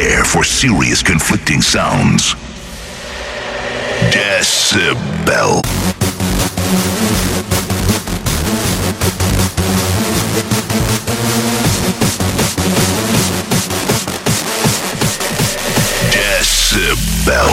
Prepare for serious conflicting sounds. Decibel. Decibel.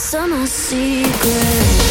Summer secret.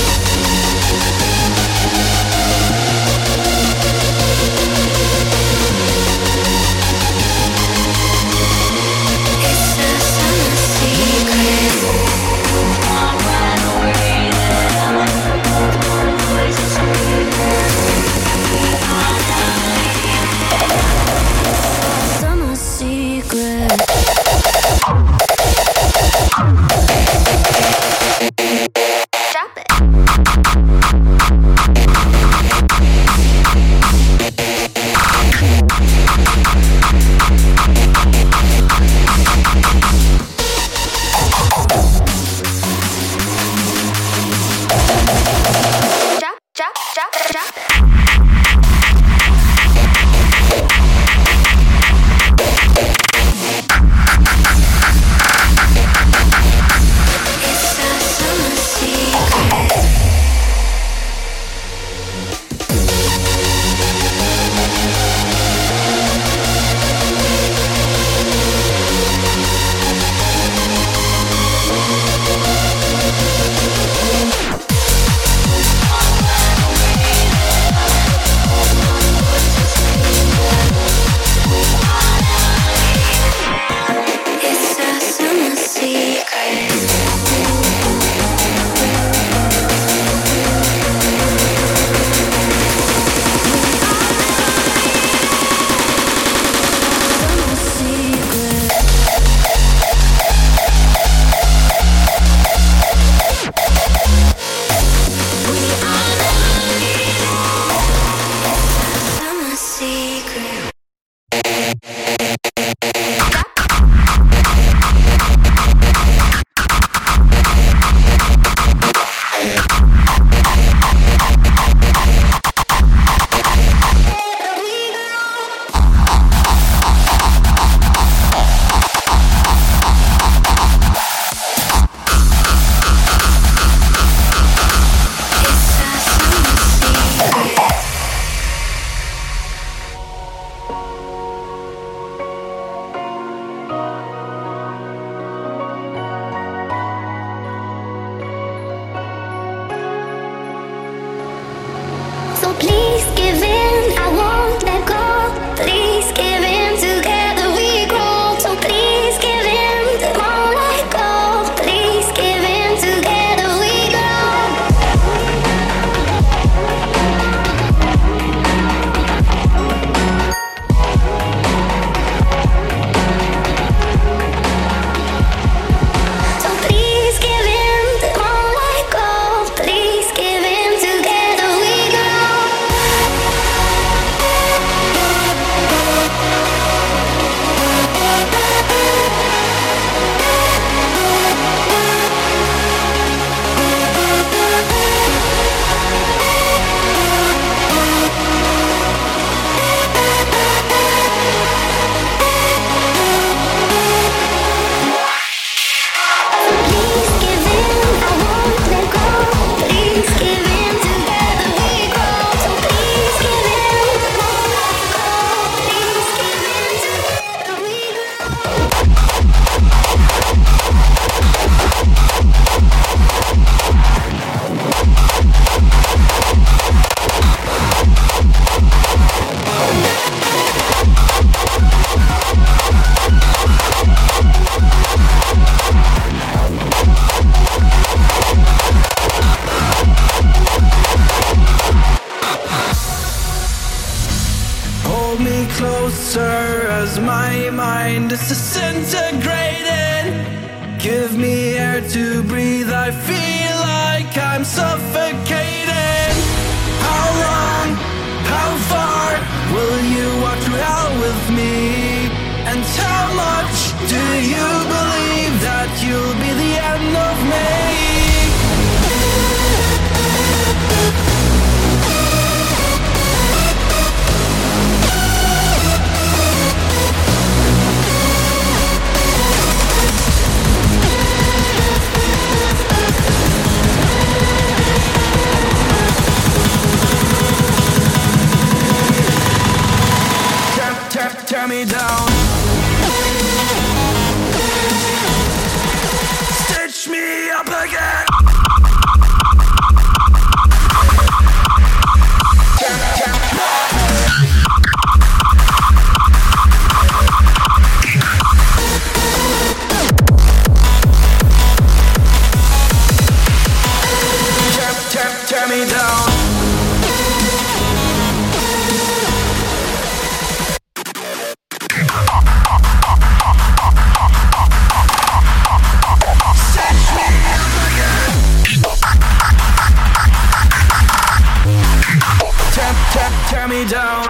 tear, tear me down.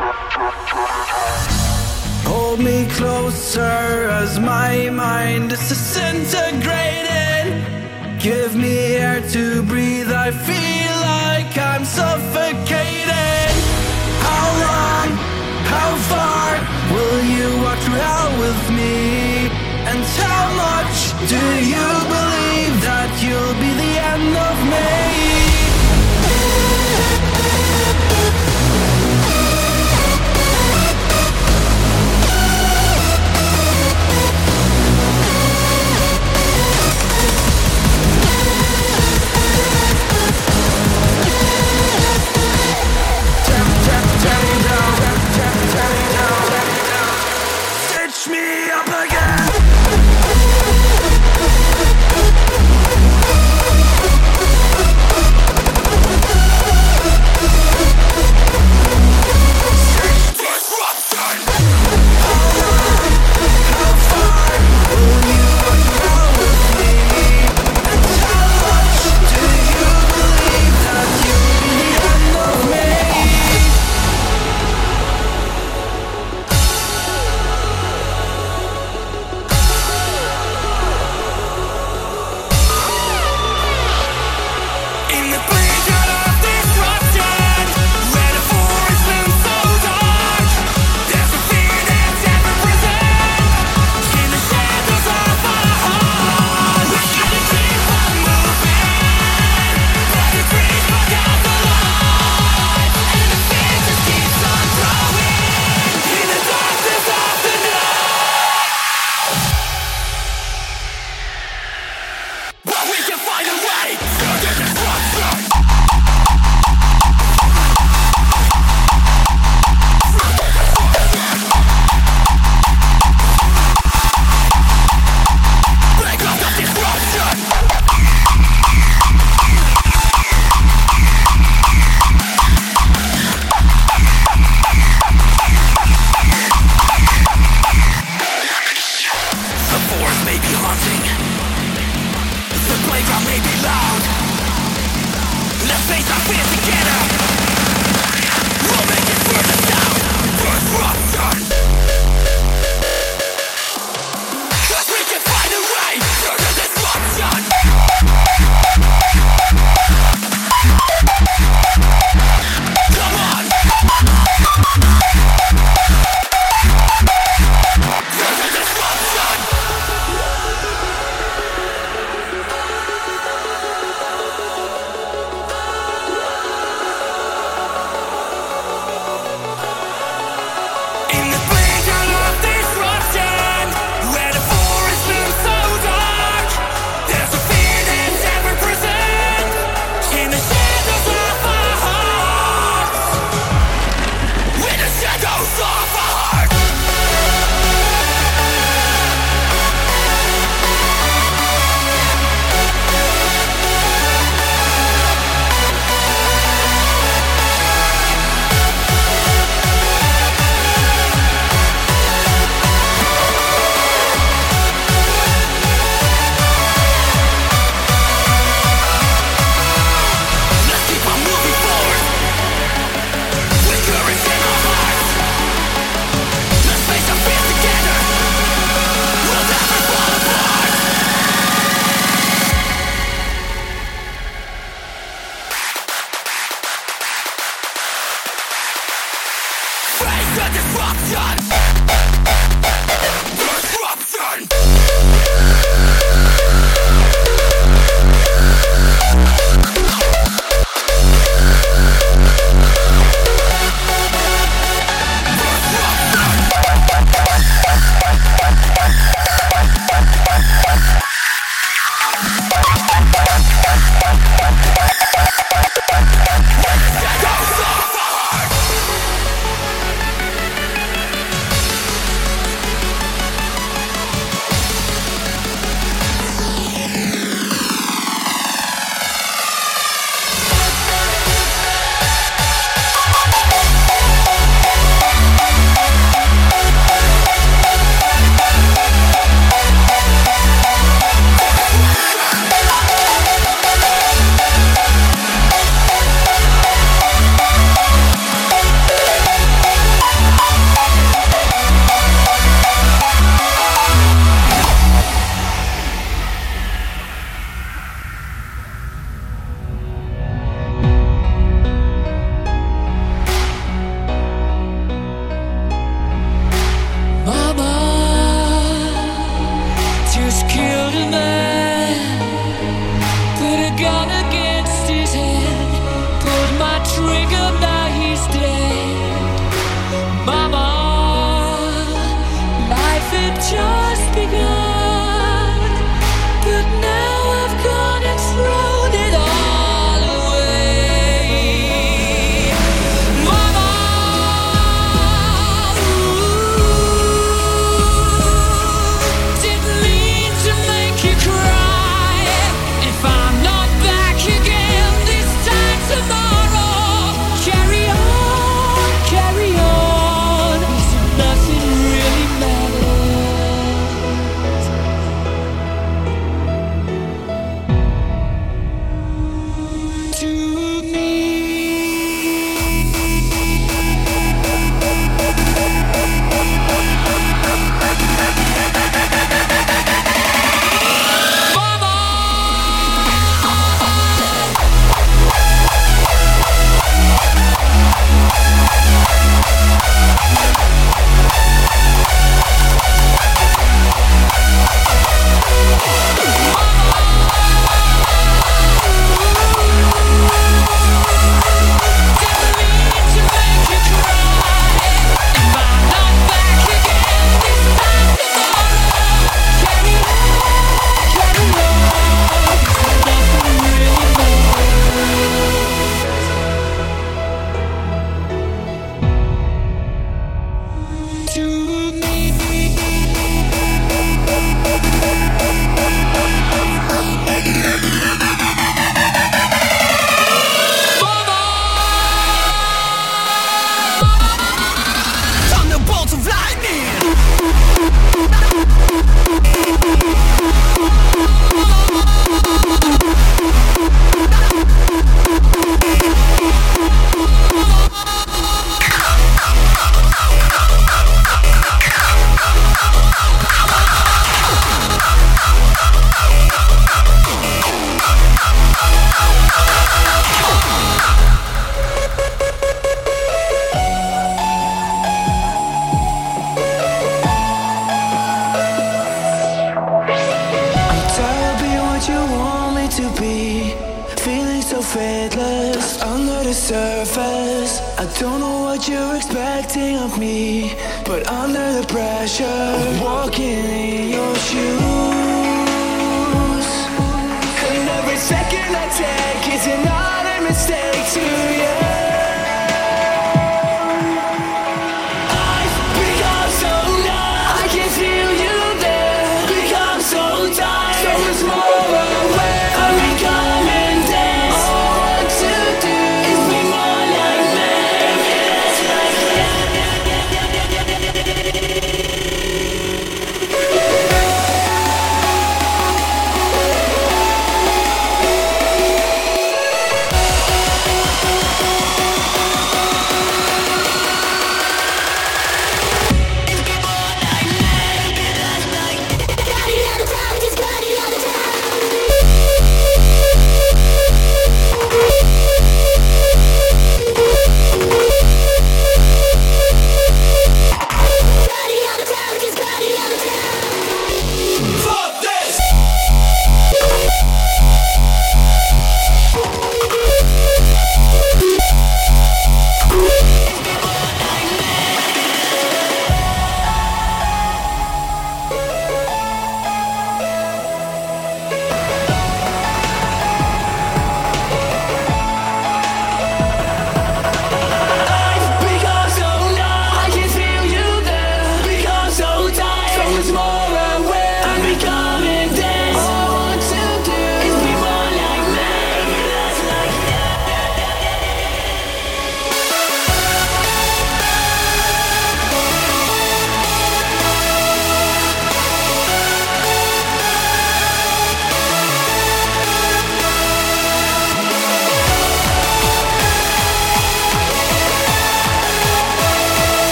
Hold me closer as my mind is disintegrating. Give me air to breathe. I feel like I'm suffocating. How long, how far will you walk through hell with me? And how much do you believe that you'll be the end of me?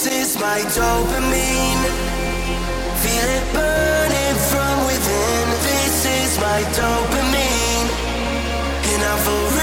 This is my dopamine. Feel it burning from within. This is my dopamine. And I've.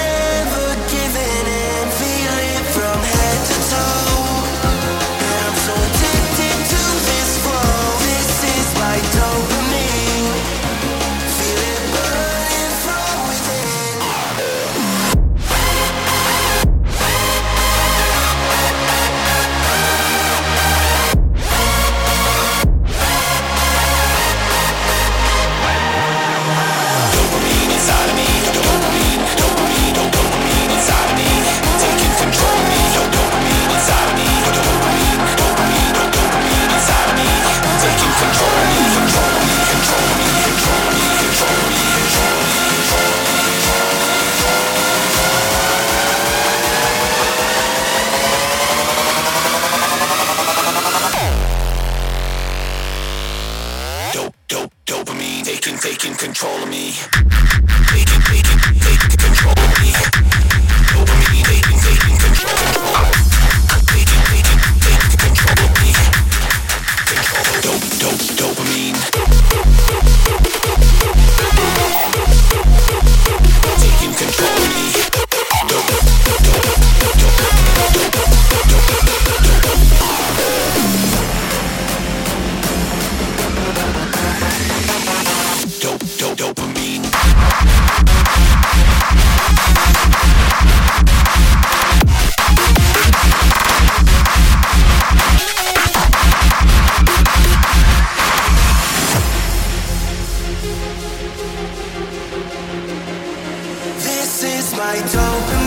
My dopamine.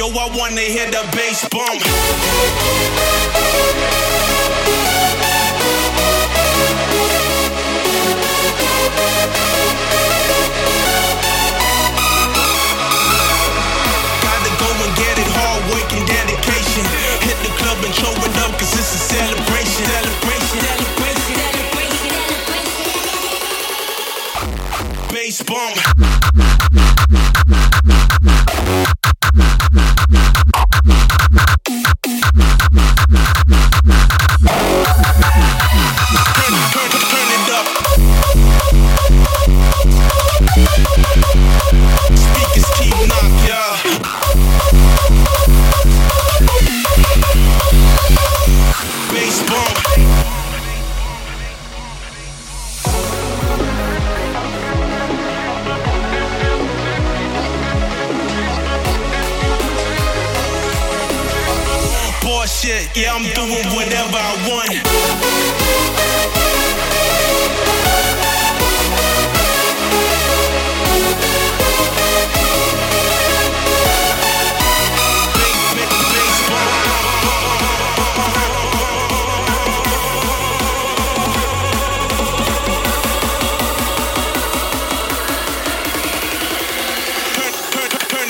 Yo, I wanna hear the bass bump. Celebration.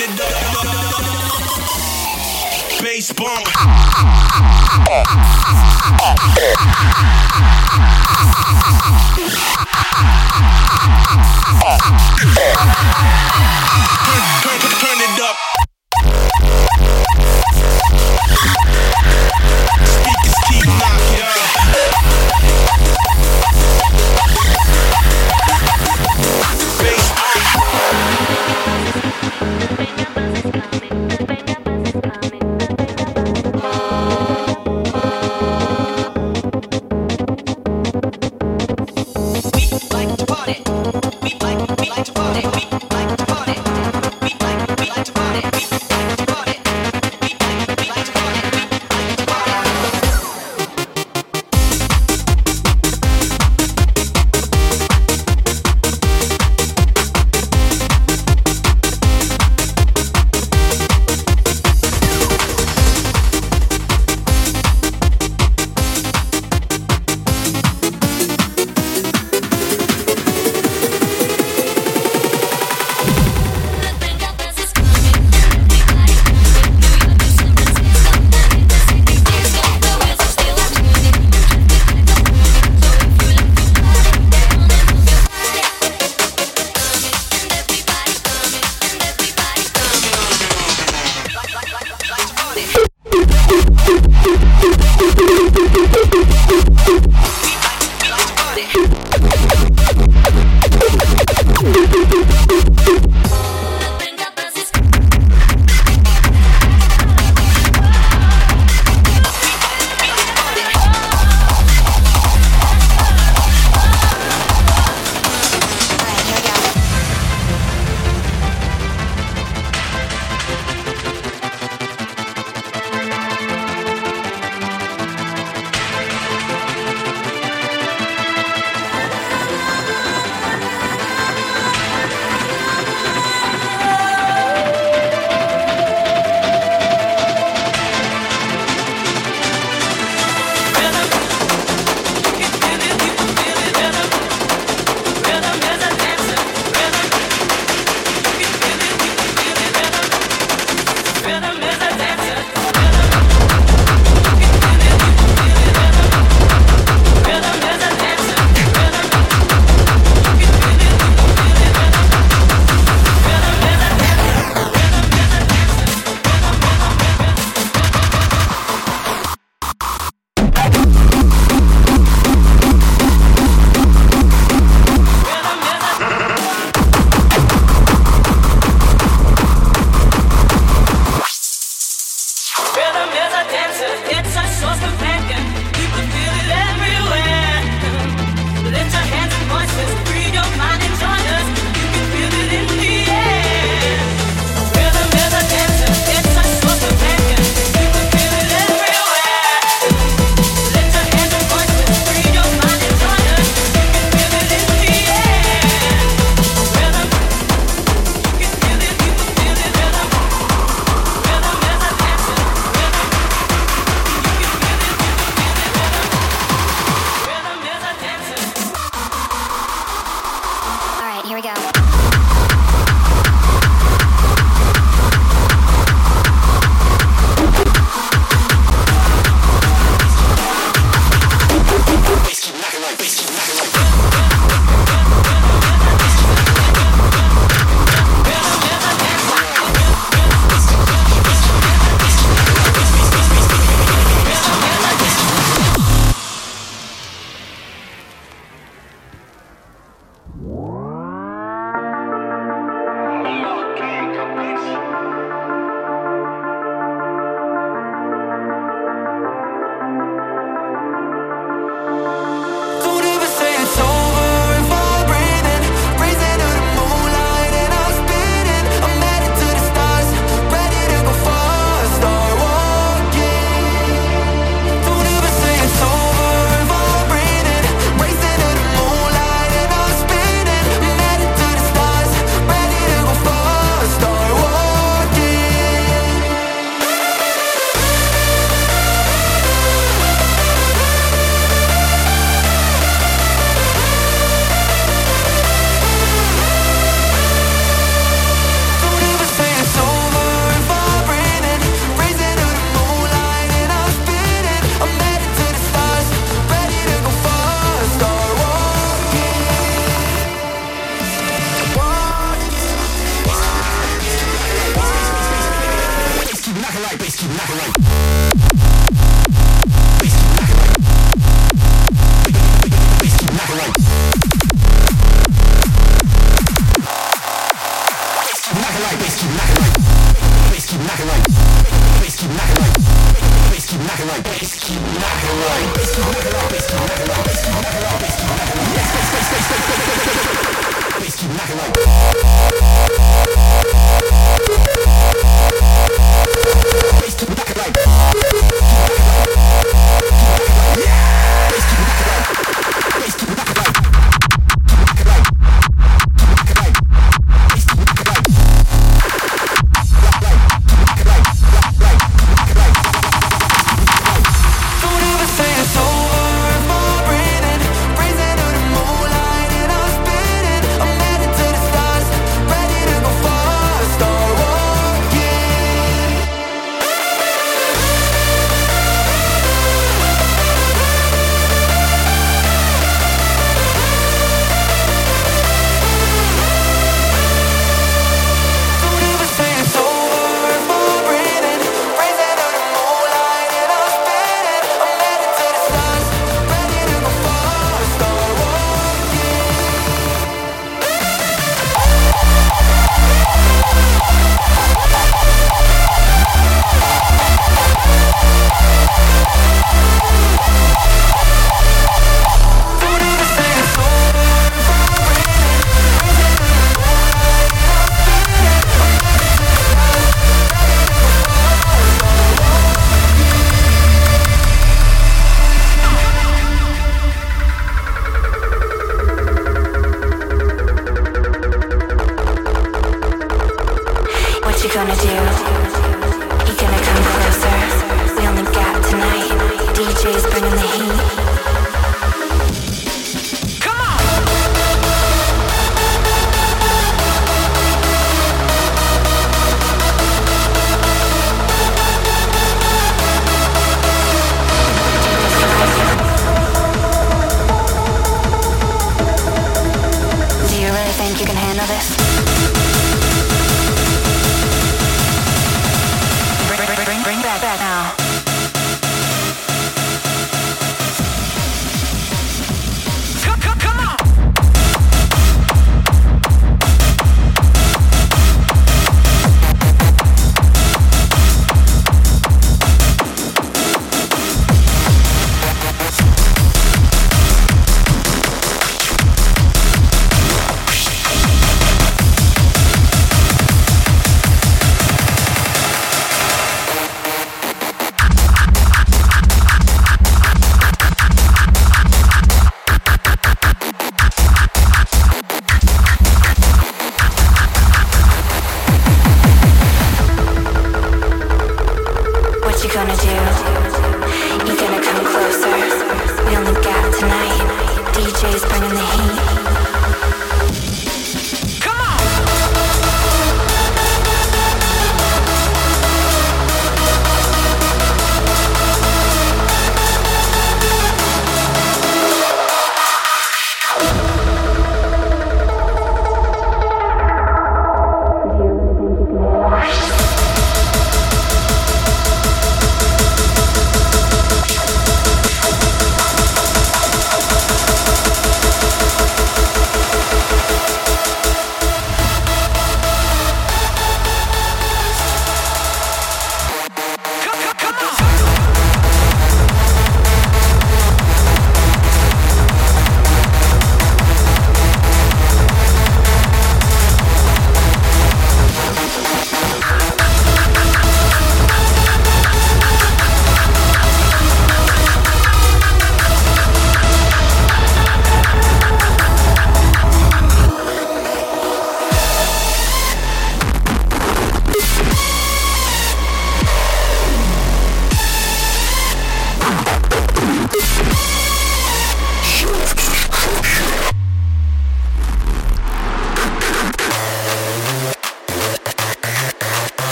turn it up. Bass bomb. Turn, turn, turn it up. Speakers keep knocking.